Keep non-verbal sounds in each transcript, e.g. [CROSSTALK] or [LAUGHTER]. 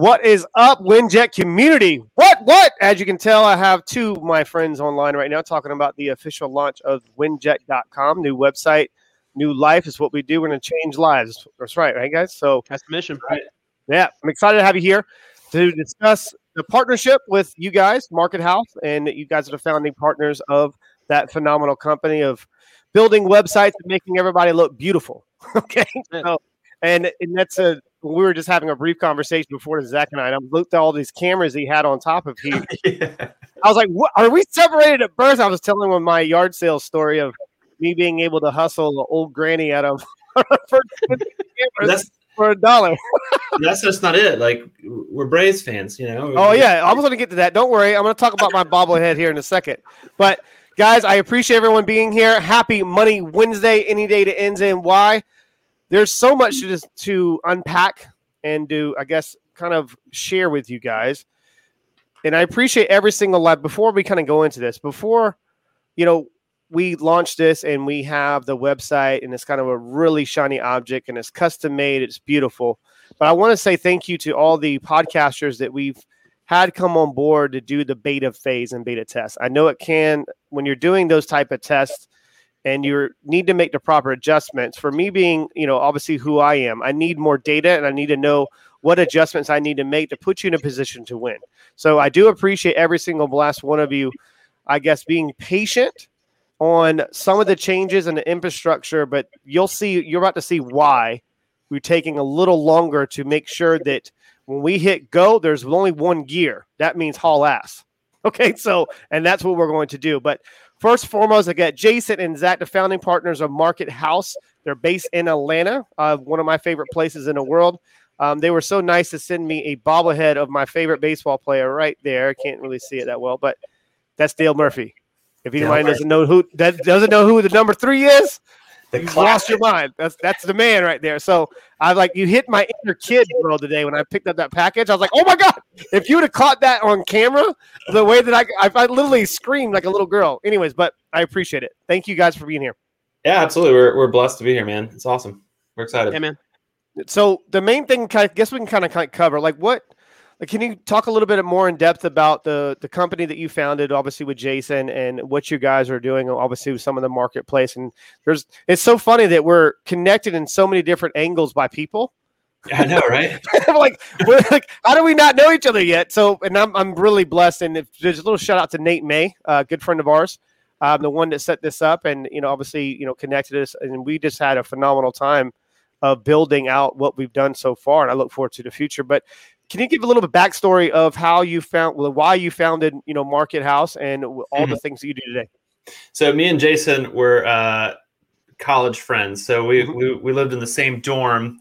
What is up, Winject community? What, what? As you can tell, I have two of my friends online right now talking about the official launch of winject.com, new website, new life is what we do. We're going to change lives. That's right, right, guys? So that's the mission. Right. Yeah, I'm excited to have you here to discuss the partnership with you guys, Market House, and you guys are the founding partners of that phenomenal company of building websites and making everybody look beautiful. [LAUGHS] okay. So, and, and that's a we were just having a brief conversation before Zach and I, and I looked at all these cameras he had on top of him. [LAUGHS] yeah. I was like, what, are we separated at birth? I was telling him my yard sale story of me being able to hustle an old granny out of [LAUGHS] for, for a dollar. [LAUGHS] that's just not it. Like we're Braves fans, you know. Oh yeah, I was going to get to that. Don't worry, I'm going to talk about my bobblehead here in a second. But guys, I appreciate everyone being here. Happy Money Wednesday, any day to ends in why there's so much to just to unpack and do, I guess, kind of share with you guys. And I appreciate every single live. Before we kind of go into this, before you know, we launched this and we have the website and it's kind of a really shiny object and it's custom made. It's beautiful. But I want to say thank you to all the podcasters that we've had come on board to do the beta phase and beta test. I know it can when you're doing those type of tests and you need to make the proper adjustments. For me being, you know, obviously who I am, I need more data and I need to know what adjustments I need to make to put you in a position to win. So I do appreciate every single last one of you, I guess, being patient on some of the changes in the infrastructure, but you'll see you're about to see why we're taking a little longer to make sure that when we hit go, there's only one gear. That means haul ass. [LAUGHS] Okay, so and that's what we're going to do. But First and foremost, I got Jason and Zach, the founding partners of Market House. They're based in Atlanta, uh, one of my favorite places in the world. Um, they were so nice to send me a bobblehead of my favorite baseball player right there. Can't really see it that well, but that's Dale Murphy. If anybody doesn't know who that doesn't know who the number three is, the you lost your mind. That's that's the man right there. So I like you hit my inner kid world today when I picked up that package. I was like, oh my god! If you would have caught that on camera, the way that I, I, I literally screamed like a little girl. Anyways, but I appreciate it. Thank you guys for being here. Yeah, absolutely. We're we're blessed to be here, man. It's awesome. We're excited. Yeah, man. So the main thing, I guess we can kind of cover like what can you talk a little bit more in depth about the the company that you founded, obviously with Jason, and what you guys are doing, obviously with some of the marketplace? And there's it's so funny that we're connected in so many different angles by people. I know, right? [LAUGHS] like, we're like, how do we not know each other yet? So, and I'm I'm really blessed. And if, there's a little shout out to Nate May, a good friend of ours, um, the one that set this up, and you know, obviously, you know, connected us, and we just had a phenomenal time of building out what we've done so far, and I look forward to the future. But can you give a little bit backstory of how you found, why you founded, you know, Market House and all mm-hmm. the things that you do today? So me and Jason were uh, college friends. So we, mm-hmm. we we lived in the same dorm,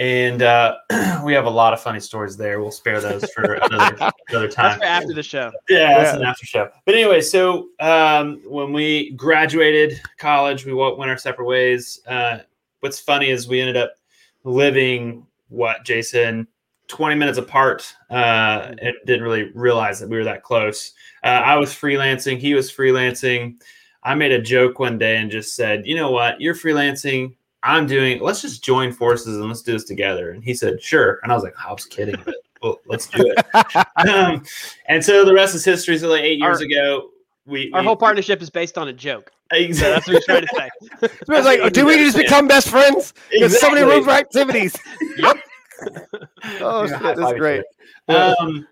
and uh, [CLEARS THROAT] we have a lot of funny stories there. We'll spare those for another [LAUGHS] another time. after the show. Yeah, that's yeah. an after show. But anyway, so um, when we graduated college, we went our separate ways. Uh, what's funny is we ended up living what Jason 20 minutes apart uh, and didn't really realize that we were that close. Uh, I was freelancing, he was freelancing. I made a joke one day and just said, you know what, you're freelancing. I'm doing, let's just join forces and let's do this together. And he said, sure. And I was like, I was kidding, but well, let's do it. [LAUGHS] um, and so the rest is history. So like eight years our, ago, we our we, whole partnership is based on a joke. Exactly. That's what he's trying to say. [LAUGHS] it's like, do we just become best friends? There's exactly. so many room for activities. yep [LAUGHS] oh shit, that's great. Um,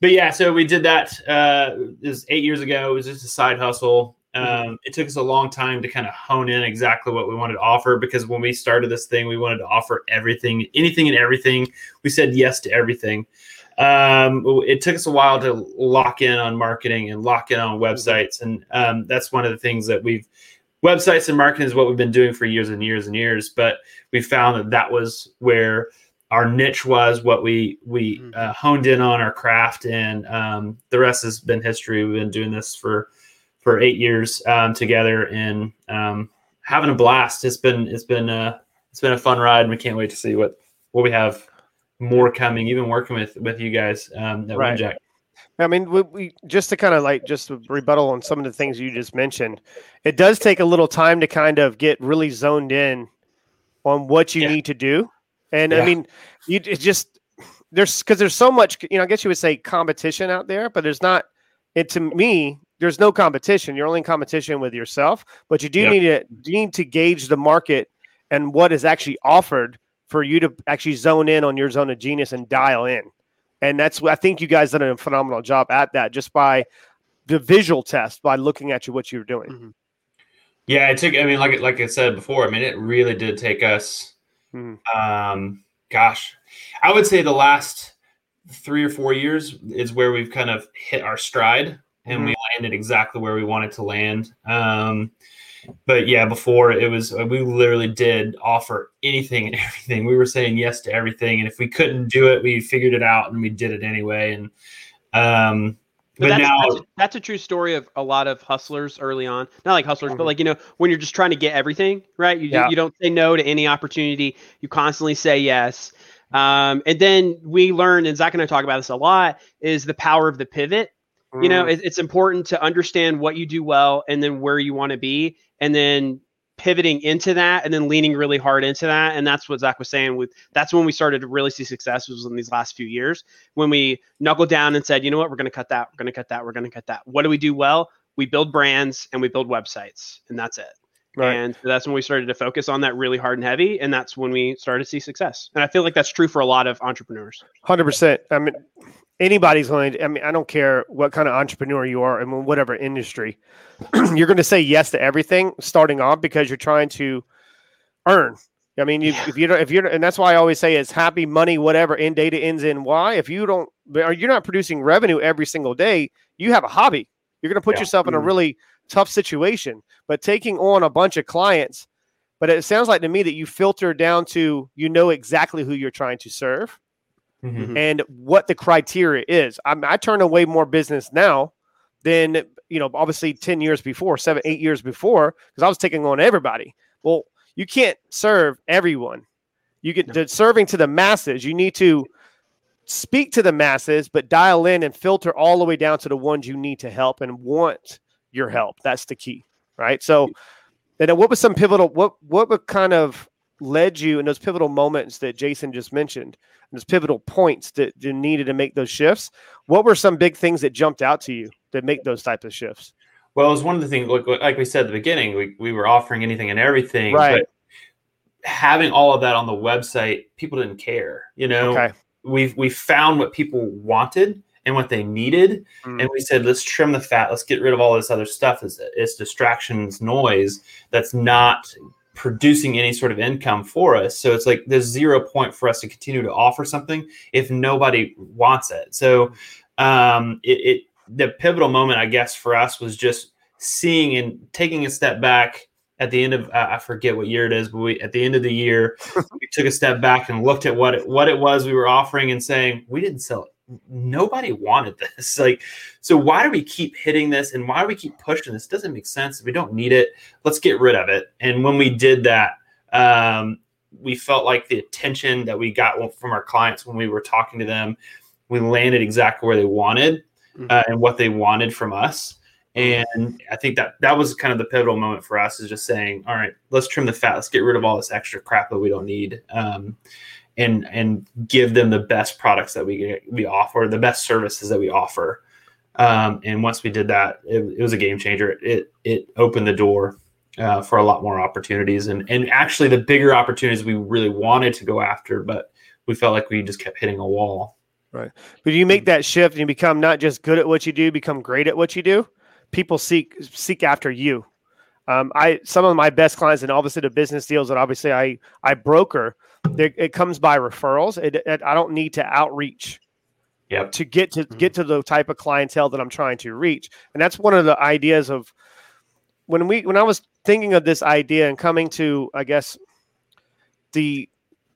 but yeah, so we did that. Uh, it eight years ago. It was just a side hustle. Um, mm-hmm. It took us a long time to kind of hone in exactly what we wanted to offer because when we started this thing, we wanted to offer everything, anything and everything. We said yes to everything. Um, it took us a while to lock in on marketing and lock in on websites, and um, that's one of the things that we've websites and marketing is what we've been doing for years and years and years. But we found that that was where our niche was, what we we mm-hmm. uh, honed in on our craft, and um, the rest has been history. We've been doing this for for eight years um, together and um, having a blast. It's been it's been uh, it's been a fun ride, and we can't wait to see what what we have more coming. Even working with with you guys um, at right. Winject. I mean, we, we, just to kind of like just rebuttal on some of the things you just mentioned. It does take a little time to kind of get really zoned in on what you yeah. need to do and yeah. I mean, you it just there's because there's so much you know i guess you would say competition out there but there's not And to me there's no competition you're only in competition with yourself but you do Yep. need to you need to gauge the market and what is actually offered for you to actually zone in on your zone of genius and dial in and that's what i think you guys did a phenomenal job at that just by the visual test by looking at you what you were doing Mhm. Yeah, it took. I mean, like like I said before, I mean, it really did take us. Mhm. Um, gosh, I would say the last three or four years is where we've kind of hit our stride, and we landed exactly where we wanted to land. Um, but yeah, before it was we literally did offer anything and [LAUGHS] everything. We were saying yes to everything, and if we couldn't do it, we figured it out and we did it anyway. And um, But, but that's, now, that's, a, that's a true story of a lot of hustlers early on. Not like hustlers, Mhm. but like you know, when you're just trying to get everything right, you Yeah. you don't say no to any opportunity. You constantly say yes. Um, and then we learned, and Zach and I talk about this a lot, is the power of the pivot. You know, Mm. it, it's important to understand what you do well and then where you want to be, and then pivoting into that and then leaning really hard into that. And that's what Zach was saying with that's when we started to really see success was in these last few years when we knuckled down and said, you know what, we're going to cut that, we're going to cut that, we're going to cut that. What do we do well? We build brands and we build websites, and that's it. right And so that's when we started to focus on that really hard and heavy, and that's when we started to see success. And I feel like that's true for a lot of entrepreneurs. Hundred percent. I mean, anybody's going. To, I mean, I don't care what kind of entrepreneur you are, and whatever industry, [CLEARS THROAT] you're going to say yes to everything starting off because you're trying to earn. I mean, you, Yeah. if you don't, if you're, and that's why I always say it's happy money, whatever. In data ends in Y. If you don't, or you're not producing revenue every single day, you have a hobby. You're going to put Yeah. yourself in a Mhm. really tough situation. But taking on a bunch of clients, but it sounds like to me that you filter down to you know exactly who you're trying to serve Mhm. and what the criteria is. I'm, I turn away more business now than you know, obviously ten years before, seven, eight years before, because I was taking on everybody. Well, you can't serve everyone. You get No. the serving to the masses. You need to speak to the masses, but dial in and filter all the way down to the ones you need to help and want your help. That's the key, right? So, then what was some pivotal? What what would kind of led you in those pivotal moments that Jason just mentioned? those pivotal points that you needed to make those shifts. What were some big things that jumped out to you that make those types of shifts? Well, it was one of the things, like, like we said at the beginning, we, we were offering anything and everything. Right. But having all of that on the website, people didn't care. You know, Okay. we we found what people wanted and what they needed, Mm. and we said, let's trim the fat. Let's get rid of all this other stuff. It's, it's distractions, noise that's not producing any sort of income for us. So it's like there's zero point for us to continue to offer something if nobody wants it. So um, it, it the pivotal moment, I guess, for us was just seeing and taking a step back at the end of uh, I forget what year it is, but we at the end of the year [LAUGHS] we took a step back and looked at what it, what it was we were offering and saying we didn't sell it. Nobody wanted this. [LAUGHS] Like, so why do we keep hitting this and why do we keep pushing this? doesn't make sense. If we don't need it, let's get rid of it. And when we did that, um, we felt like the attention that we got from our clients when we were talking to them, we landed exactly where they wanted uh, and what they wanted from us. And I think that that was kind of the pivotal moment for us is just saying, all right, let's trim the fat. Let's get rid of all this extra crap that we don't need. Um, and, and give them the best products that we we offer, the best services that we offer. Um, and once we did that, it, it was a game changer. It it opened the door uh, for a lot more opportunities, and and actually the bigger opportunities we really wanted to go after, but we felt like we just kept hitting a wall. Right, but you make that shift and you become not just good at what you do, become great at what you do. People seek seek after you. Um, I some of my best clients, and obviously the business deals that obviously I I broker, it comes by referrals. It, it, I don't need to outreach Yep. to get to mm-hmm. get to the type of clientele that I'm trying to reach, and that's one of the ideas of when we when I was thinking of this idea and coming to I guess the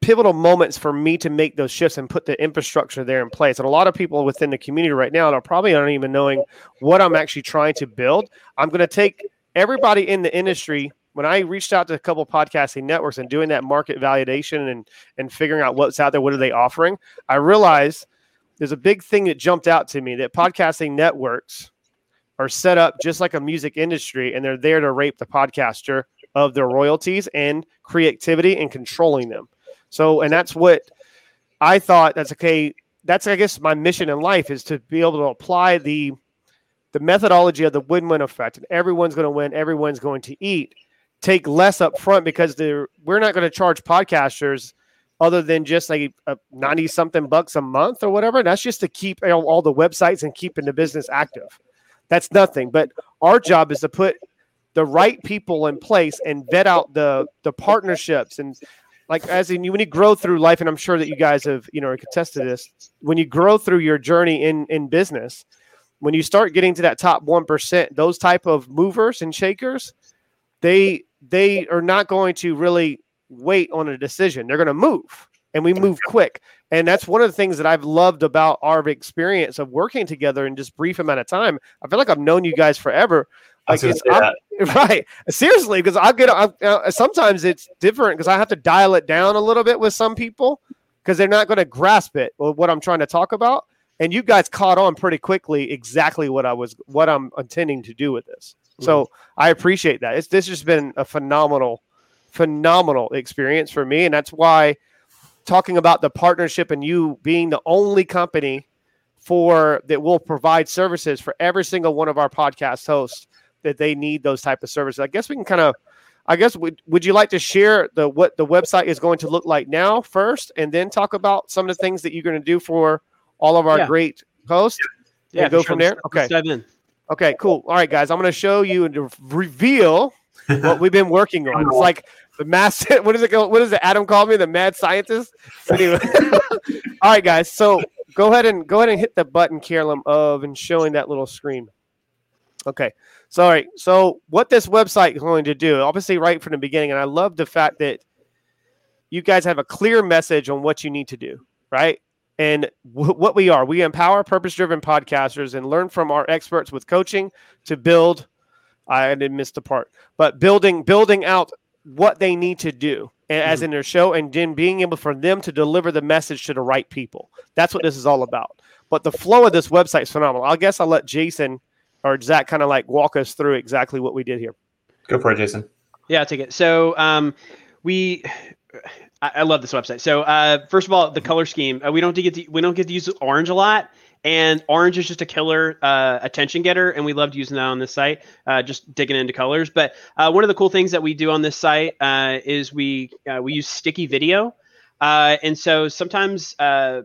pivotal moments for me to make those shifts and put the infrastructure there in place. And a lot of people within the community right now are probably not even knowing what I'm actually trying to build. I'm going to take everybody in the industry. When I reached out to a couple podcasting networks and doing that market validation and and figuring out what's out there, what are they offering, I realized there's a big thing that jumped out to me that podcasting networks are set up just like a music industry, and they're there to rape the podcaster of their royalties and creativity and controlling them. So, and that's what I thought that's okay. that's I guess my mission in life is to be able to apply the the methodology of the win-win effect, and everyone's going to win, everyone's going to eat. Take less up front because they're, we're not going to charge podcasters other than just like a 90 something bucks a month or whatever. That's just to keep you know, all the websites and keeping the business active. That's nothing. But our job is to put the right people in place and vet out the the partnerships and like as in when you grow through life and i'm sure that you guys have you know contested this when you grow through your journey in in business when you start getting to that top 1% those type of movers and shakers they they are not going to really wait on a decision. They're going to move and we move quick. And that's one of the things that i've loved about our experience of working together in just brief amount of time. I feel like i've known you guys forever. Like it's, [LAUGHS] right. Seriously because i get I, uh, sometimes it's different because i have to dial it down a little bit with some people because they're not going to grasp it or what i'm trying to talk about. And you guys caught on pretty quickly exactly what i was what i'm intending to do with this. So i appreciate that it's this has been a phenomenal phenomenal experience for me and that's why talking about the partnership and you being the only company for that will provide services for every single one of our podcast hosts that they need those type of services. I guess we can kind of I guess would would you like to share the what the website is going to look like now first and then talk about some of the things that you're going to do for all of our yeah. great hosts? Yeah, go from there. Okay. Okay, cool. All right, guys, I'm going to show you and reveal what we've been working on. It's like the mass. [LAUGHS] What is it? What it? Adam called me the mad scientist. Anyway. [LAUGHS] all right, guys. So go ahead and go ahead and hit the button, Carolyn, of and showing that little screen. Okay. Sorry. So what this website is going to do, obviously right from the beginning, and I love the fact that you guys have a clear message on what you need to do, right? And w- what we are, we empower purpose-driven podcasters and learn from our experts with coaching to build. I didn't miss the part, but building building out what they need to do as mm-hmm. in their show, and then being able for them to deliver the message to the right people. That's what this is all about. But the flow of this website is phenomenal. I guess I'll let Jason or Zach kind of like walk us through exactly what we did here? Go for it, Jason. Yeah, I'll take it. So um, we. I, I love this website. So uh, first of all, the color scheme. Uh, we don't get to we don't get to use orange a lot, and orange is just a killer uh, attention getter, and we loved using that on this site. Uh, just digging into colors. But uh, one of the cool things that we do on this site uh, is we uh, we use sticky video, uh, and so sometimes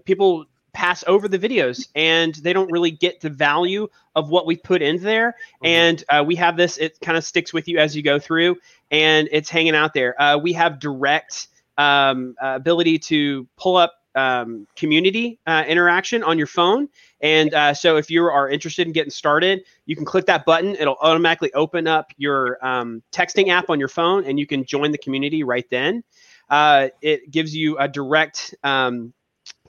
people pass over the videos and they don't really get the value of what we put in there. Mm-hmm. And uh, we have this, it kind of sticks with you as you go through and it's hanging out there. Uh, we have direct um, uh, ability to pull up um, community uh, interaction on your phone. And uh, so if you are interested in getting started, you can click that button. It'll automatically open up your um, texting app on your phone and you can join the community right then. Uh, it gives you a direct um,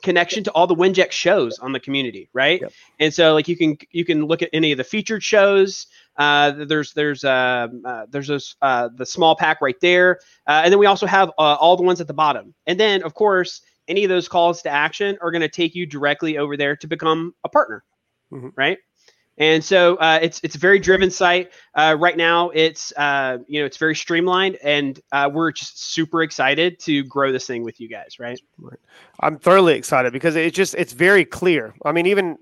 connection to all the Winject shows on the community, right? Yep. And so like you can you can look at any of the featured shows. Uh, there's there's uh, uh, there's this, uh, the small pack right there, uh, and then we also have uh, all the ones at the bottom. And then of course any of those calls to action are going to take you directly over there to become a partner, mm-hmm. right? And so uh, it's it's a very driven site. Uh, right now, it's uh, you know it's very streamlined, and uh, we're just super excited to grow this thing with you guys. Right? I'm thoroughly excited because it's just it's very clear. I mean, even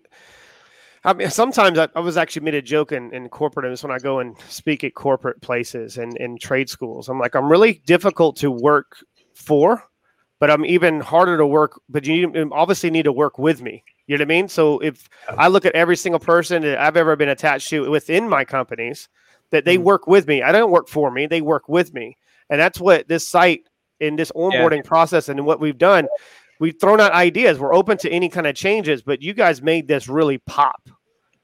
I mean, sometimes I, I was actually made a joke in, in corporate is when I go and speak at corporate places and in trade schools. I'm like, I'm really difficult to work for, but I'm even harder to work. But you obviously need to work with me you know what I mean? So if I look at every single person that I've ever been attached to within my companies, that they mm-hmm. work with me. I don't work for me; they work with me, and that's what this site in this onboarding yeah. process and what we've done. We've thrown out ideas. We're open to any kind of changes, but you guys made this really pop.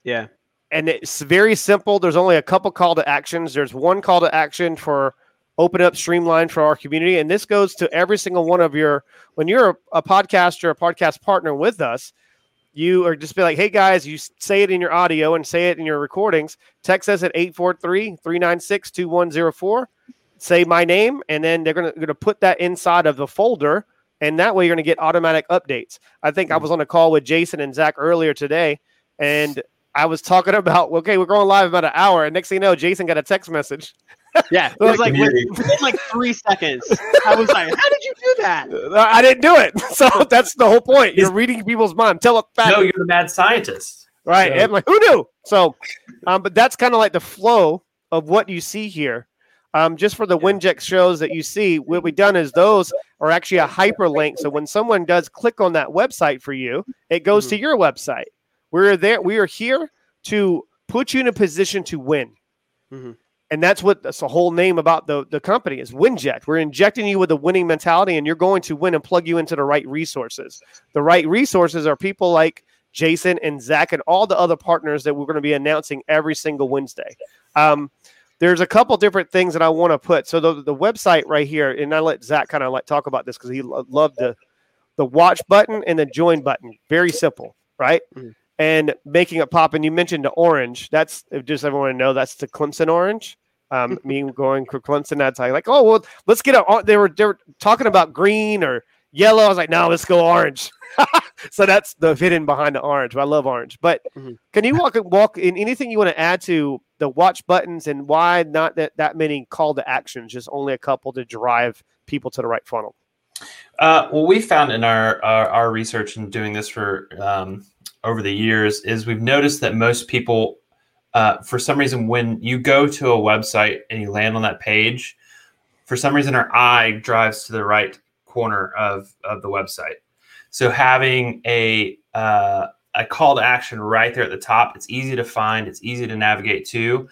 Yeah, and it's very simple. There's only a couple call to actions. There's one call to action for open up streamline for our community and this goes to every single one of your when you're a, a podcaster a podcast partner with us you are just be like, hey guys, you say it in your audio and say it in your recordings. Text us at 843 396 2104. Say my name, and then they're going to gonna put that inside of the folder. And that way you're going to get automatic updates. I think I hmm. was on a call with Jason and Zach earlier today, and I was talking about, okay, we're going live about an hour. And next thing you know, Jason got a text message yeah, [LAUGHS] it was like within like three seconds. I was like, "How did you do that. I didn't do it. [LAUGHS] So that's the whole point. You're reading people's mind. Telepathic. No, you're the mad scientist. Right. So- And like, who knew? So, um, but that's kind of like the flow of what you see here. Um, just for the Winject shows that you see, what we've done is those are actually a hyperlink. So when someone does click on that website for you, it goes to your website. We're there. We are here to put you in a position to win. Mhm. And that's what that's the whole name about the, the company is Winject. We're injecting you with a winning mentality, and you're going to win and plug you into the right resources. The right resources are people like Jason and Zach and all the other partners that we're going to be announcing every single Wednesday. Um, there's a couple different things that I want to put. So the, the website right here, and I let Zach kind of like talk about this because he lo- loved the the watch button and the join button. Very simple, right? Mhm. And making it pop. And you mentioned the orange. That's if just everyone to know that's the Clemson orange. Um, [LAUGHS] me going for Clemson. That's like, like, oh well, let's get a. They were they were talking about green or yellow. I was like, no, let's go orange. [LAUGHS] so that's the hidden behind the orange. I love orange. But Mhm. can you walk walk in anything you want to add to the watch buttons and why not that, that many call to actions, just only a couple to drive people to the right funnel? Uh, what we found in our, our our research and doing this for um, over the years is we've noticed that most people, uh, for some reason, when you go to a website and you land on that page, for some reason our eye drives to the right corner of of the website. So having a uh, a call to action right there at the top, it's easy to find, it's easy to navigate to.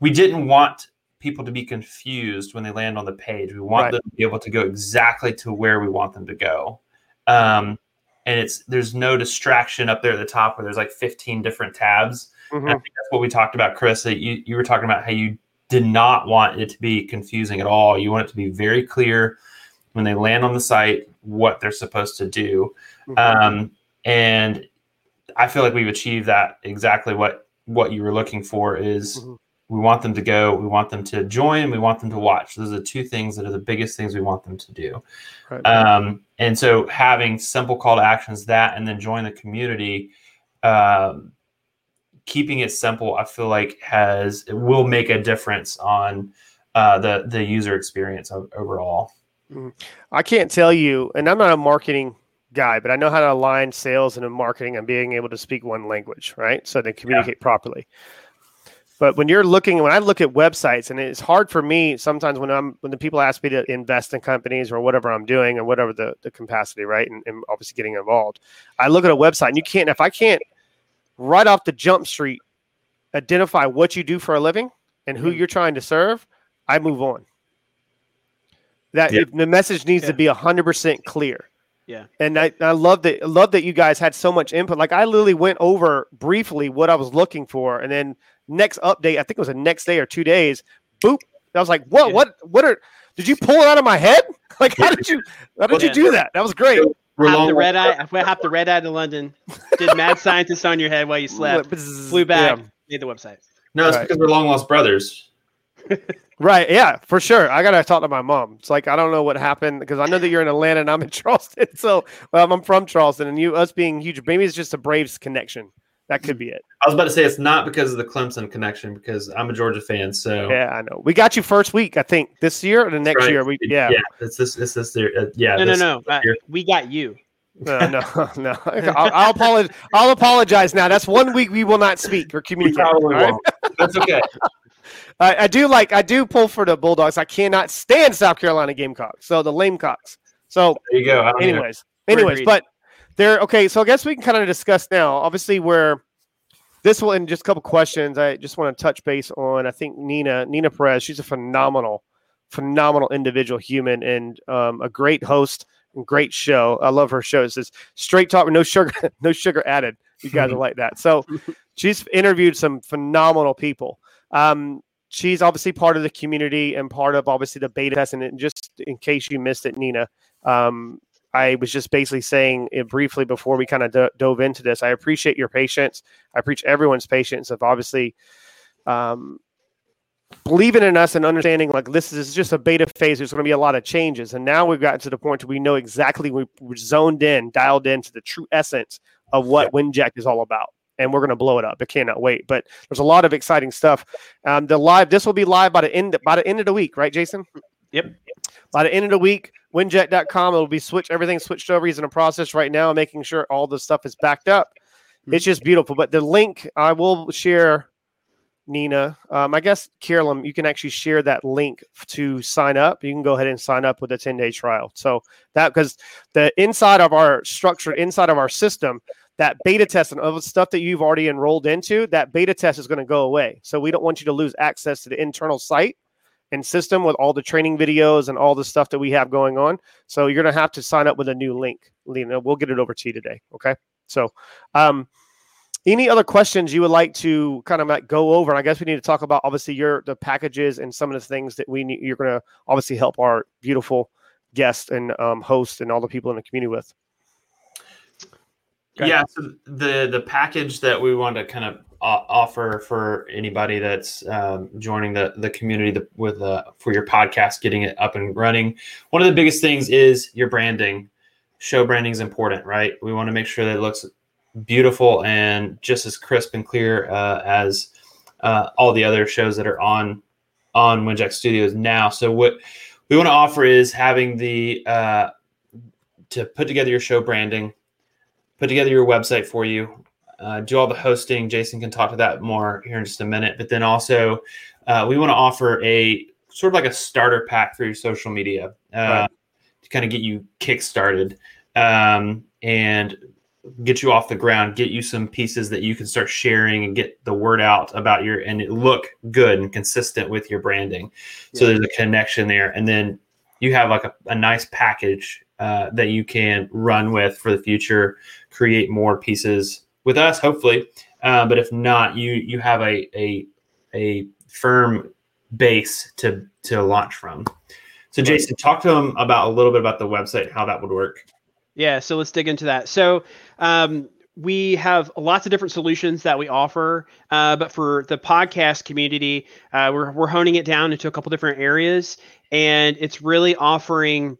We didn't want people to be confused when they land on the page. We want Right. them to be able to go exactly to where we want them to go. Um, and it's there's no distraction up there at the top where there's like 15 different tabs. And I think that's what we talked about, Chris. That you, you were talking about how you did not want it to be confusing at all. You want it to be very clear when they land on the site what they're supposed to do. Mhm. Um, and I feel like we've achieved that exactly what what you were looking for is Mhm. We want them to go, we want them to join, we want them to watch. Those are the two things that are the biggest things we want them to do. Right. Um, and so having simple call to actions that and then join the community, um, keeping it simple, I feel like has it will make a difference on uh, the the user experience overall. I can't tell you, and I'm not a marketing guy, but I know how to align sales and marketing and being able to speak one language, right? So they communicate properly. But when you're looking, when I look at websites, and it's hard for me sometimes when I'm when the people ask me to invest in companies or whatever I'm doing or whatever the, the capacity, right? And, and obviously getting involved. I look at a website and you can't if I can't right off the jump street identify what you do for a living and who Mhm. you're trying to serve, I move on. That Yeah. the message needs Yeah. to be hundred percent clear. Yeah. And I, I love that I love that you guys had so much input. Like I literally went over briefly what I was looking for, and then next update, I think it was the next day or two days, boop. I was like, what Yeah. what what are did you pull it out of my head? [LAUGHS] Like how did you how did you Yeah. do that? That was great. We're Half long- the red eye, half the red eye to London. Did mad scientist on your head while you slept. Flew back. Yeah. Made the website. No, it's Right. because we're long lost brothers. [LAUGHS] Right. Yeah, for sure. I gotta talk to my mom. It's like I don't know what happened because I know that you're in Atlanta and I'm in [LAUGHS] Charleston. So well, I'm from Charleston, and you us being huge. Maybe it's just a Braves connection. That could be it. I was about to say it's not because of the Clemson connection because I'm a Georgia fan. So Yeah, I know. We got you first week, I think, this year or the next Right. year. We yeah. yeah, it's this, it's this, there, uh, yeah. No, no, this- no. Uh, we got you. No, no, [LAUGHS] no. I'll, I'll apologize. I'll apologize now. That's one week we will not speak or communicate. right? That's okay. [LAUGHS] I, I do like. I do pull for the Bulldogs. I cannot stand South Carolina Gamecocks. So the Lamecocks. So There you go. I don't either. anyways, anyways, agreed. but they're okay. So I guess we can kind of discuss now. Obviously, where this will in just a couple questions. I just want to touch base on. I think Nina Nina Perez. She's a phenomenal, phenomenal individual, human, and um, a great host and great show. I love her show. It says straight talk, with no sugar, [LAUGHS] no sugar added. You guys are like that. So [LAUGHS] she's interviewed some phenomenal people. Um, she's obviously part of the community and part of obviously the beta test. And just in case you missed it, Nina, um, I was just basically saying it briefly before we kind of do- dove into this. I appreciate your patience. I preach everyone's patience of obviously um, believing in us and understanding like this is just a beta phase. There's going to be a lot of changes, and now we've gotten to the point where we know exactly we, we're zoned in, dialed into the true essence of what Winject is all about. And we're going to blow it up. I cannot wait. But there's a lot of exciting stuff. Um, the live, this will be live by the end by the end of the week, right, Jason? Yep. By the end of the week, winject.com. It'll be switched. Everything switched over. He's in a process right now, making sure all the stuff is backed up. It's just beautiful. But the link I will share, Nina. Um, I guess Carolyn, you can actually share that link to sign up. You can go ahead and sign up with a 10 day trial. So that because the inside of our structure, inside of our system, that beta test and other stuff that you've already enrolled into, that beta test is going to go away. So we don't want you to lose access to the internal site and system with all the training videos and all the stuff that we have going on. So you're going to have to sign up with a new link. Lena, we'll get it over to you today. Okay. So, um, any other questions you would like to kind of like go over? And I guess we need to talk about obviously your the packages and some of the things that we need. You're going to obviously help our beautiful guests and um, host and all the people in the community with. Yeah, so the the package that we want to kind of offer for anybody that's um, joining the the community the, with uh, for your podcast, getting it up and running. One of the biggest things is your branding. Show branding is important, right? We want to make sure that it looks beautiful and just as crisp and clear uh, as uh, all the other shows that are on on Winject Studios now. So what we want to offer is having the uh, to put together your show branding, put together your website for you, uh, do all the hosting. Jason can talk to that more here in just a minute. But then also, uh, we want to offer a sort of like a starter pack for your social media uh, right. to kind of get you kick started um, and get you off the ground, get you some pieces that you can start sharing and get the word out about your and it look good and consistent with your branding. Yeah. So there's a connection there, and then you have like a, a nice package uh, that you can run with for the future, create more pieces with us, hopefully. Uh, but if not, you you have a a a firm base to to launch from. So Jason, talk to them about a little bit about the website, how that would work. Yeah, so let's dig into that. So um, we have lots of different solutions that we offer, uh, but for the podcast community, uh, we're we're honing it down into a couple different areas, and it's really offering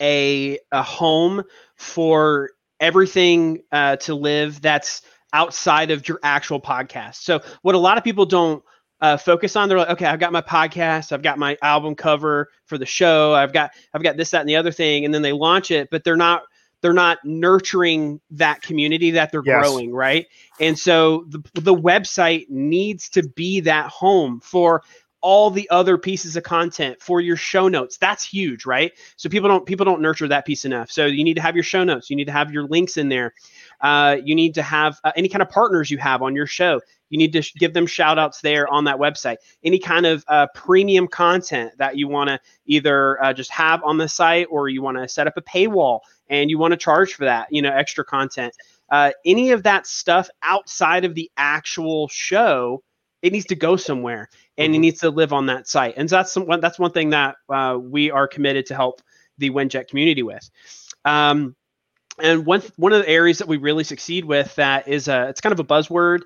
a a home for everything uh, to live that's outside of your actual podcast. So what a lot of people don't uh, focus on, they're like, okay, I've got my podcast, I've got my album cover for the show, I've got I've got this, that, and the other thing, and then they launch it, but they're not they're not nurturing that community that they're yes. growing, right? And so the the website needs to be that home for all the other pieces of content for your show notes. That's huge right? So people don't people don't nurture that piece enough. So you need to have your show notes. You need to have your links in there. Uh, you need to have uh, any kind of partners you have on your show. You need to sh- give them shout outs there on that website. Any kind of uh, premium content that you want to either uh, just have on the site or you want to set up a paywall and you want to charge for that you know extra content. Uh, any of that stuff outside of the actual show it needs to go somewhere and mm-hmm. it needs to live on that site. And that's some, that's one thing that uh, we are committed to help the Winject community with. Um, and one one of the areas that we really succeed with that is a, it's kind of a buzzword,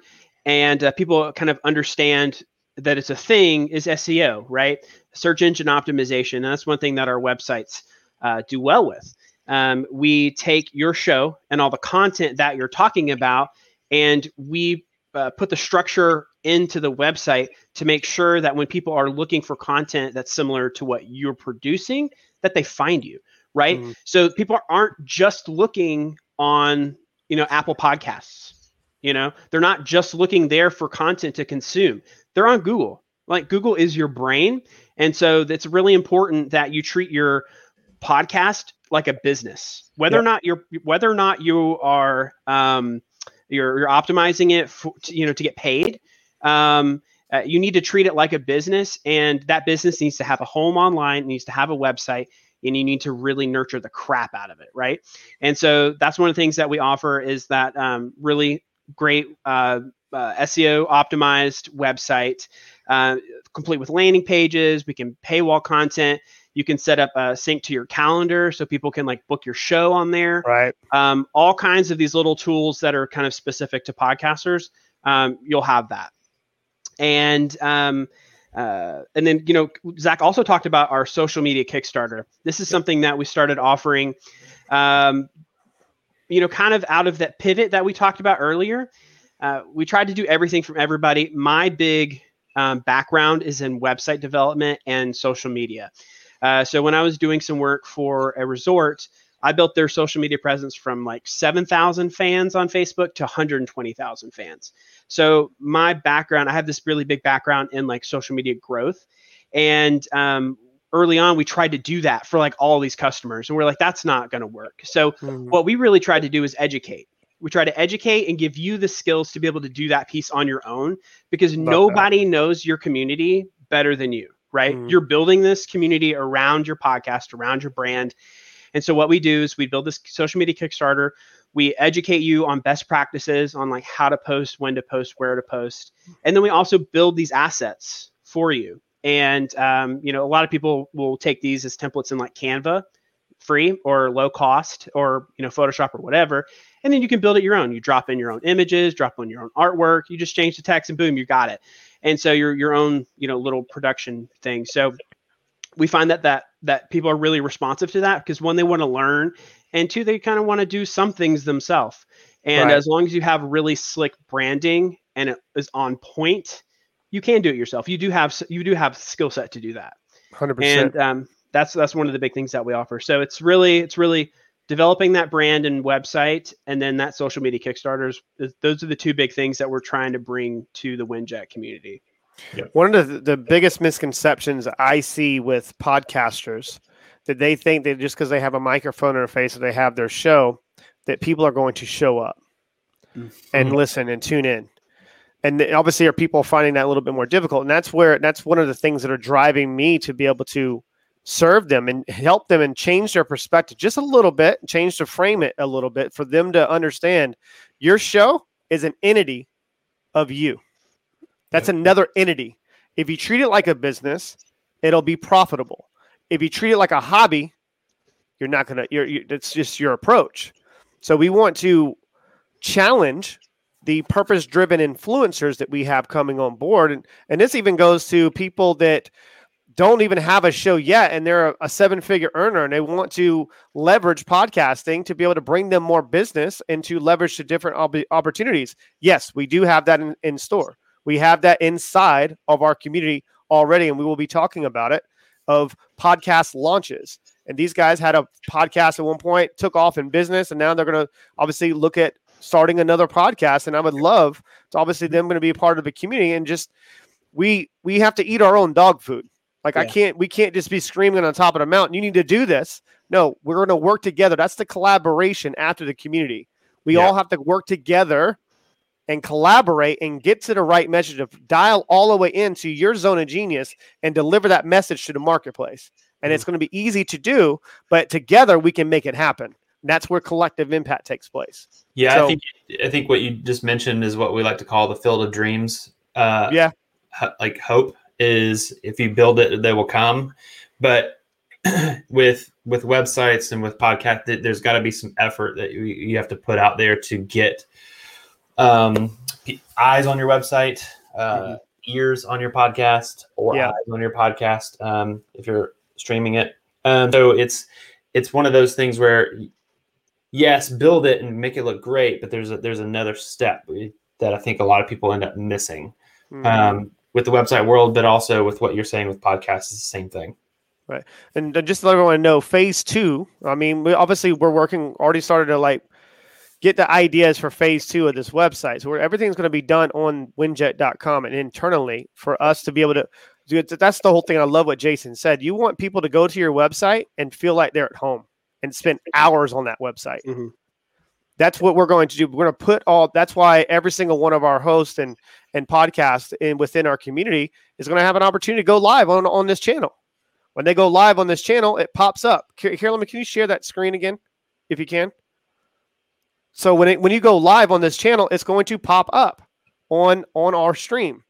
and uh, people kind of understand that it's a thing is SEO, right? Search engine optimization. And that's one thing that our websites uh, do well with. Um, we take your show and all the content that you're talking about, and we uh, put the structure into the website to make sure that when people are looking for content that's similar to what you're producing that they find you right? Mm. so people aren't just looking on you know apple podcasts you know? They're not just looking there for content to consume. They're on google. Like google is your brain. And so it's really important that you treat your podcast like a business. Whether yep. or not you're whether or not you are um, you're, you're optimizing it for, to, you know to get paid um, uh, you need to treat it like a business, and that business needs to have a home online, needs to have a website, and you need to really nurture the crap out of it, right? And so that's one of the things that we offer is that um, really great uh, uh, SEO optimized website, uh, complete with landing pages. We can paywall content. You can set up a sync to your calendar so people can like book your show on there. Right. Um, all kinds of these little tools that are kind of specific to podcasters. Um, you'll have that and um, uh, and then you know Zach also talked about our social media Kickstarter. This is something that we started offering, um, you know, kind of out of that pivot that we talked about earlier. Uh, we tried to do everything from everybody. My big um, background is in website development and social media. Uh, so when I was doing some work for a resort, I built their social media presence from like 7,000 fans on Facebook to 120,000 fans. So my background, I have this really big background in like social media growth. And um, early on, we tried to do that for like all these customers. And we're like, that's not going to work. So Mhm. what we really tried to do is educate. We try to educate and give you the skills to be able to do that piece on your own because Love that. nobody knows your community better than you, right? Mhm. You're building this community around your podcast, around your brand. And so what we do is we build this social media Kickstarter. We educate you on best practices on like how to post, when to post, where to post. And then we also build these assets for you. And um, you know, a lot of people will take these as templates in like Canva, free or low cost, or you know, Photoshop or whatever. And then you can build it your own. You drop in your own images, drop in your own artwork. You just change the text, and boom, you got it. And so your your own you know little production thing. So we find that that that people are really responsive to that because one they want to learn and two they kind of want to do some things themselves and Right. as long as you have really slick branding and it is on point you can do it yourself you do have you do have skill set to do that 100%. and um, that's that's one of the big things that we offer so it's really it's really developing that brand and website and then that social media kickstarters those are the two big things that we're trying to bring to the winject community One of the, the biggest misconceptions I see with podcasters that they think that just because they have a microphone in their face or they have their show, that people are going to show up and Mhm. listen and tune in. And obviously, are people finding that a little bit more difficult? And that's where that's one of the things that are driving me to be able to serve them and help them and change their perspective just a little bit, change to frame it a little bit for them to understand your show is an entity of you. That's another entity. If you treat it like a business, it'll be profitable. If you treat it like a hobby, you're not gonna. You're, you it's just your approach. So we want to challenge the purpose-driven influencers that we have coming on board, and and this even goes to people that don't even have a show yet, and they're a, a seven-figure earner, and they want to leverage podcasting to be able to bring them more business and to leverage to different ob- opportunities. Yes, we do have that in, in store. We have that inside of our community already, and we will be talking about it of podcast launches. And these guys had a podcast at one point, took off in business, and now they're going to obviously look at starting another podcast. And I would love to obviously them going to be a part of the community and just we we have to eat our own dog food. Like I can't we can't just be screaming on top of the mountain. You need to do this. No, we're going to work together. That's the collaboration after the community. We Yeah. all have to work together and collaborate and get to the right message to dial all the way into your zone of genius and deliver that message to the marketplace. And it's going to be easy to do, but together we can make it happen. And that's where collective impact takes place. Yeah, So- I think I think what you just mentioned is what we like to call the field of dreams. Uh, Yeah. ho- like hope is if you build it, they will come. But [CLEARS THROAT] with with websites and with podcast, there's got to be some effort that you, you have to put out there to get um, eyes on your website, uh, ears on your podcast, or Yeah. eyes on your podcast um, if you're streaming it. Um, so it's it's one of those things where yes, build it and make it look great, but there's a, there's another step that I think a lot of people end up missing Mhm. um, with the website world, but also with what you're saying with podcasts is the same thing. Right. And just to let everyone know, phase two. I mean, we obviously we're working already started to like get the ideas for phase two of this website. So where everything's going to be done on winject.com and internally for us to be able to do it. That's the whole thing. I love what Jason said. You want people to go to your website and feel like they're at home and spend [LAUGHS] hours on that website. Mhm. That's what we're going to do. We're going to put all. That's why every single one of our hosts and and podcasts in within our community is going to have an opportunity to go live on on this channel. When they go live on this channel, it pops up. Me. Can you share that screen again, if you can? So when it when you go live on this channel, it's going to pop up on on our stream.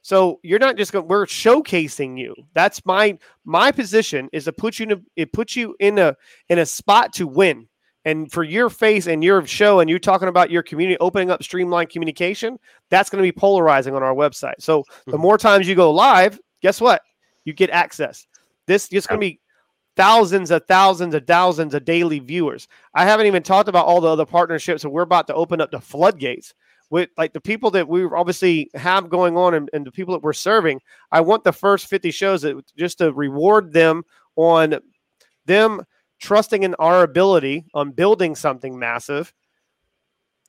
So you're not just going. We're showcasing you. That's my my position is to put you in a, it puts you in a in a spot to win. And for your face and your show, and you talking about your community opening up streamlined communication, that's going to be polarizing on our website. So the Mhm. more times you go live, guess what? You get access. This is going to be thousands of thousands of thousands of daily viewers. I haven't even talked about all the other partnerships that we're about to open up the floodgates with like the people that we obviously have going on and, and the people that we're serving. I want the first 50 shows that just to reward them on them trusting in our ability on building something massive.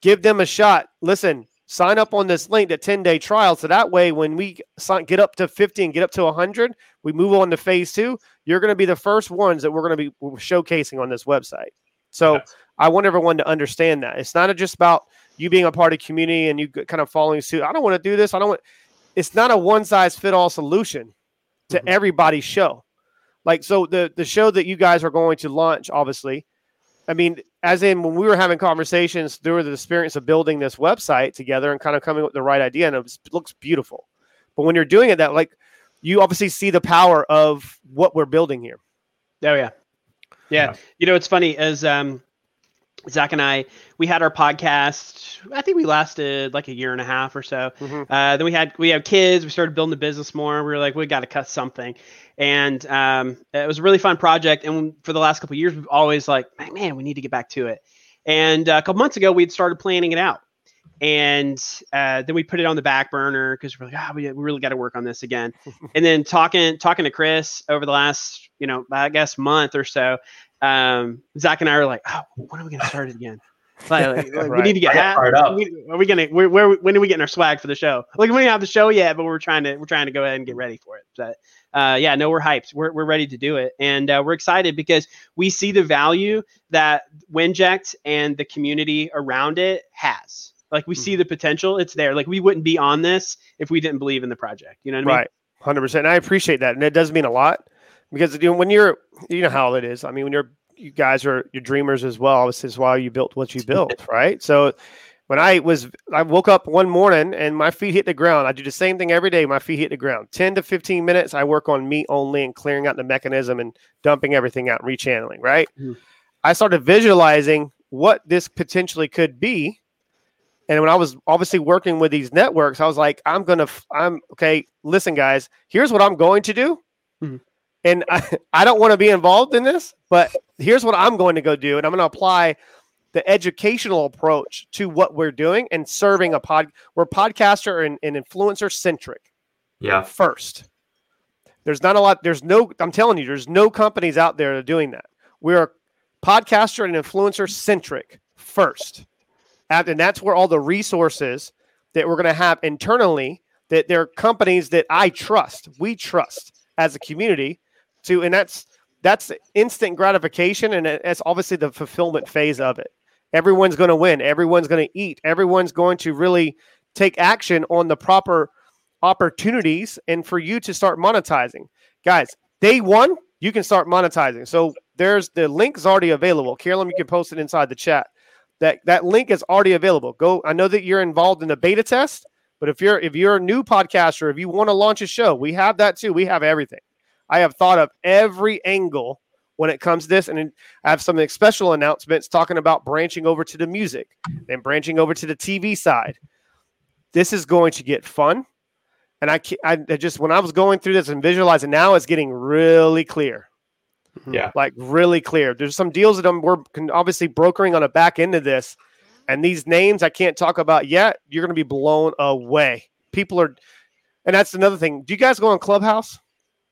Give them a shot. Listen, sign up on this link, the 10 day trial. So that way, when we sign, get up to 50 and get up to 100, we move on to phase two. You're going to be the first ones that we're going to be showcasing on this website. So yes. I want everyone to understand that it's not just about you being a part of community and you kind of following suit. I don't want to do this. I don't want. It's not a one size fit all solution to mm-hmm. everybody's show. Like so, the the show that you guys are going to launch, obviously. I mean, as in when we were having conversations through the experience of building this website together and kind of coming with the right idea, and it, was, it looks beautiful. But when you're doing it, that like you obviously see the power of what we're building here. Oh yeah, yeah. yeah. You know, it's funny as um, Zach and I, we had our podcast. I think we lasted like a year and a half or so. Mm-hmm. Uh, then we had we have kids. We started building the business more. We were like, we got to cut something, and um, it was a really fun project. And for the last couple years, we've always like, man, we need to get back to it. And uh, a couple months ago, we'd started planning it out, and uh, then we put it on the back burner because we're like, ah, oh, we, we really got to work on this again. [LAUGHS] and then talking talking to Chris over the last, you know, I guess month or so, um, Zach and I are like, oh, when are we going to start it again? Like, [LAUGHS] like, right. we need to get hat. Are we gonna? Where, where? When are we getting our swag for the show? Like we don't have the show yet, but we're trying to we're trying to go ahead and get ready for it. But uh, yeah, no, we're hyped. We're we're ready to do it, and uh, we're excited because we see the value that Winject and the community around it has. Like we mm-hmm. see the potential; it's there. Like we wouldn't be on this if we didn't believe in the project. You know what I mean? Right, hundred percent. I appreciate that, and it does mean a lot because you know, when you're you know how it is. I mean, when you're you guys are your dreamers as well. This is why you built what you [LAUGHS] built, right? So when I was I woke up one morning and my feet hit the ground. I do the same thing every day. My feet hit the ground. 10 to 15 minutes I work on meat only and clearing out the mechanism and dumping everything out and rechanneling, right? Mm-hmm. I started visualizing what this potentially could be. And when I was obviously working with these networks, I was like, I'm going to, I'm okay. Listen, guys, here's what I'm going to do. Mm-hmm and I, I don't want to be involved in this, but here's what I'm going to go do, and I'm going to apply the educational approach to what we're doing and serving a pod. We're podcaster and, and influencer centric. Yeah. First, there's not a lot. There's no. I'm telling you, there's no companies out there doing that. We're podcaster and influencer centric first, and that's where all the resources that we're going to have internally. That there are companies that I trust. We trust as a community and that's that's instant gratification, and it's obviously the fulfillment phase of it. Everyone's going to win. Everyone's going to eat. Everyone's going to really take action on the proper opportunities, and for you to start monetizing, guys. Day one, you can start monetizing. So there's the link is already available. Carolyn, you can post it inside the chat. That that link is already available. Go. I know that you're involved in the beta test, but if you're if you're a new podcaster, if you want to launch a show, we have that too. We have everything. I have thought of every angle when it comes to this, and I have some special announcements talking about branching over to the music and branching over to the TV side. This is going to get fun, and I, I just when I was going through this and visualizing, now it's getting really clear. Mm-hmm. Yeah, like really clear. There's some deals that I'm we're obviously brokering on the back end of this, and these names I can't talk about yet. You're going to be blown away. People are, and that's another thing. Do you guys go on Clubhouse?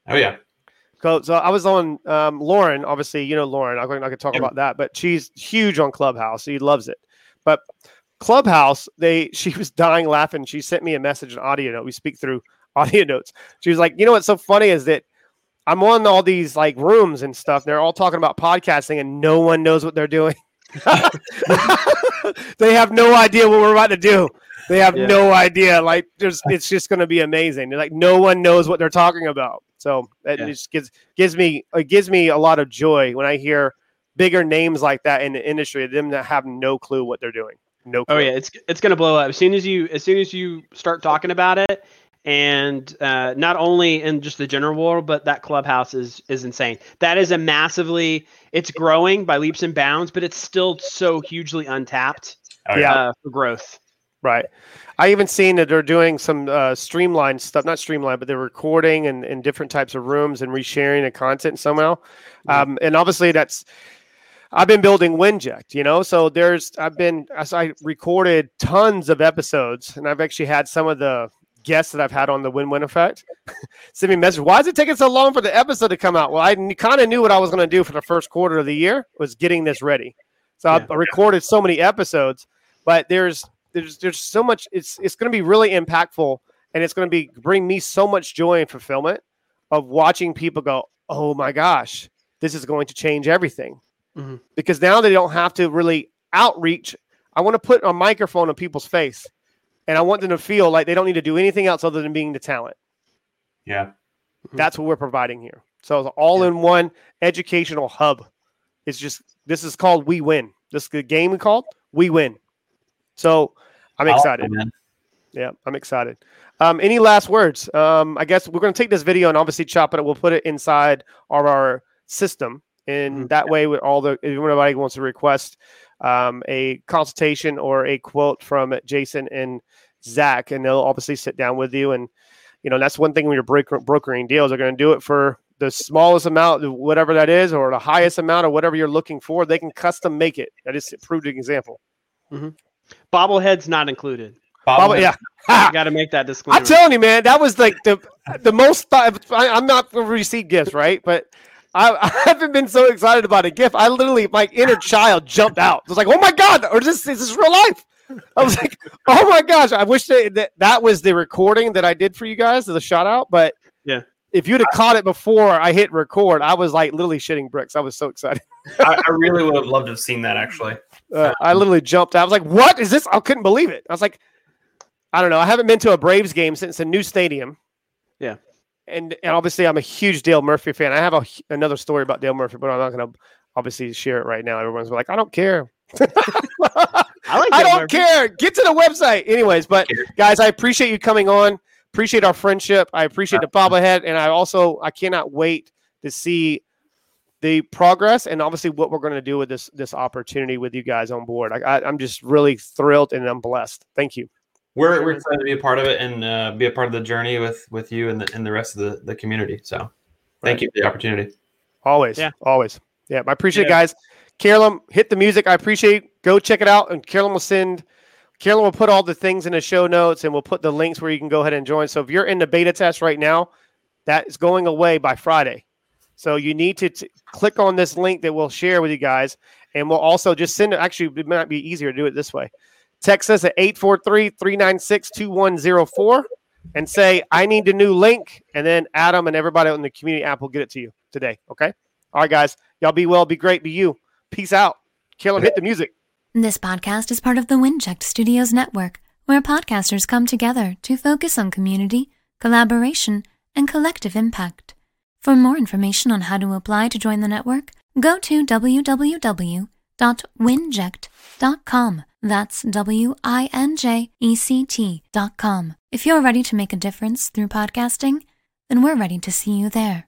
Oh yeah. So, I was on um, Lauren. Obviously, you know Lauren. I can talk about that, but she's huge on Clubhouse. She loves it. But Clubhouse, they [LAUGHS] she was dying laughing. She sent me a message, an audio note. We speak through [LAUGHS] audio notes. She was like, you know what's so funny is that I'm on all these like rooms and stuff. They're all talking about podcasting, and no one knows what they're doing. [LAUGHS] they have no idea what we're about to do. They have yeah. no idea. Like, there's, it's just going to be amazing. They're like, no one knows what they're talking about. So it yeah. just gives gives me it gives me a lot of joy when I hear bigger names like that in the industry. Them that have no clue what they're doing. No. Clue. Oh yeah, it's it's gonna blow up as soon as you as soon as you start talking about it. And uh, not only in just the general world, but that clubhouse is is insane. That is a massively. It's growing by leaps and bounds, but it's still so hugely untapped. Oh, yeah. Uh, for growth. Right. I even seen that they're doing some uh, streamlined stuff, not streamlined, but they're recording and in different types of rooms and resharing the content somehow. Mm-hmm. Um, and obviously, that's I've been building Winject, you know. So there's I've been as I recorded tons of episodes, and I've actually had some of the guests that I've had on the Win Win Effect [LAUGHS] send me a message. Why is it taking so long for the episode to come out? Well, I kind of knew what I was going to do for the first quarter of the year was getting this ready. So Yeah. I recorded so many episodes, but there's there's there's so much. It's it's going to be really impactful, and it's going to be bring me so much joy and fulfillment of watching people go, oh my gosh, this is going to change everything, Mhm. because now they don't have to really outreach. I want to put a microphone in people's face, and I want them to feel like they don't need to do anything else other than being the talent. Yeah. That's what we're providing here. So it's all in one educational hub. It's just this is called We Win. This is the game we called We Win. So I'm excited. man. Yeah, I'm excited. Um, any last words? Um, I guess we're going to take this video and obviously chop it. We'll put it inside of our system, and Mhm. that way, with all the if anybody wants to request um, a consultation or a quote from Jason and Zach, and they'll obviously sit down with you. And you know that's one thing when you're broker- brokering deals, they're going to do it for the smallest amount, whatever that is, or the highest amount, or whatever you're looking for. They can custom make it. I just proved an example. Bobbleheads not incled. Probably, yeah. You got to make that disclaimer. I'm telling you, man, that was like the the most. Th- I, I'm not going to receive gifts, right? But I, I [LAUGHS] haven't been so excited about a gift. I literally, my inner child jumped out. I was like, "Oh my god!" Or is this is this real life? I was like, [LAUGHS] "Oh my gosh!" I wish that that, that was the recording that I did for you guys, the shout out. But Yeah. if you'd have caught it before I hit record, I was like literally shitting bricks. I was so excited. [LAUGHS] I, I really would have loved to have seen that actually. Uh, I literally jumped. I was like, "What is this?" I couldn't believe it. I was like, "I don't know. I haven't been to a Braves game since a new stadium." Yeah. And and obviously, I'm a huge Dale Murphy fan. I have a, another story about Dale Murphy, but I'm not going to obviously share it right now. Everyone's like, "I don't care." [LAUGHS] I like I don't Murphy. care. Get to the website, anyways. But guys, I appreciate you coming on. Appreciate our friendship. I appreciate the bobblehead, and I also I cannot wait to see the progress and obviously what we're going to do with this this opportunity with you guys on board. I, I, I'm just really thrilled and I'm blessed. Thank you. We're, we're excited to be a part of it and uh, be a part of the journey with with you and the and the rest of the, the community. So Right. thank you for the opportunity. Always. Yeah. Always. Yeah. I appreciate it, Yeah. guys. Carolyn, hit the music. I appreciate. Go check it out, and Carolyn will send. Carolyn will put all the things in the show notes, and we'll put the links where you can go ahead and join. So if you're in the beta test right now, that is going away by Friday. So you need to t- click on this link that we'll share with you guys, and we'll also just send it. Actually, it might be easier to do it this way. Text us at 843 396 2104 and say, I need a new link. And then Adam and everybody on the community app will get it to you today. Okay. All right, guys. Y'all be well. Be great. Be you. Peace out. Kill Hit the music. This podcast is part of the Winject Studios network, where podcasters come together to focus on community, collaboration, and collective impact. For more information on how to apply to join the network, go to www.winject.com. That's W I N J E C T.com. If you're ready to make a difference through podcasting, then we're ready to see you there.